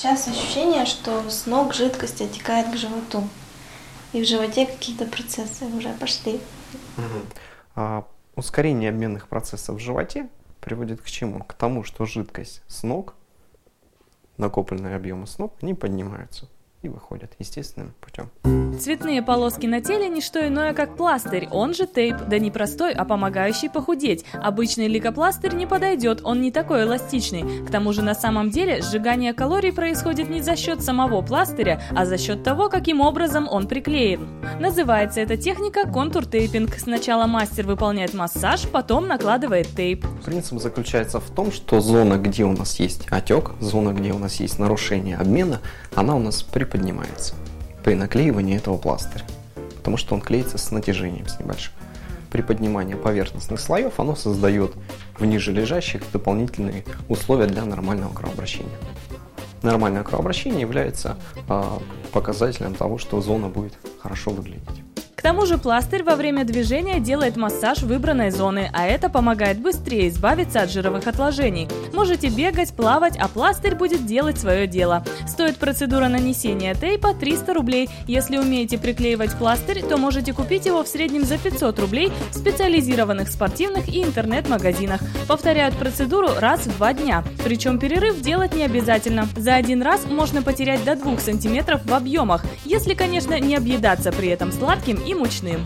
Сейчас ощущение, что с ног жидкость оттекает к животу. И в животе какие-то процессы уже пошли. Угу. А ускорение обменных процессов в животе приводит к чему? К тому, что жидкость с ног, накопленные объемы с ног, не поднимаются и выходят естественным путем. Цветные полоски на теле – не что иное, как пластырь, он же тейп, да не простой, а помогающий похудеть. Обычный ликопластырь не подойдет, он не такой эластичный. К тому же на самом деле сжигание калорий происходит не за счет самого пластыря, а за счет того, каким образом он приклеен. Называется эта техника контур-тейпинг. Сначала мастер выполняет массаж, потом накладывает тейп. Принцип заключается в том, что зона, где у нас есть отек, зона, где у нас есть нарушение обмена, она у нас приподнимается при наклеивании этого пластыря, потому что он клеится с натяжением с небольшим. При поднимании поверхностных слоев оно создает в ниже лежащих дополнительные условия для нормального кровообращения. Нормальное кровообращение является э, показателем того, что зона будет хорошо выглядеть. К тому же пластырь во время движения делает массаж выбранной зоны, а это помогает быстрее избавиться от жировых отложений. Можете бегать, плавать, а пластырь будет делать свое дело. Стоит процедура нанесения тейпа 300 рублей. Если умеете приклеивать пластырь, то можете купить его в среднем за 500 рублей в специализированных спортивных и интернет-магазинах. Повторяют процедуру раз в два дня. Причем перерыв делать не обязательно. За один раз можно потерять до 2 сантиметров в объемах, если, конечно, не объедаться при этом сладким и мучным.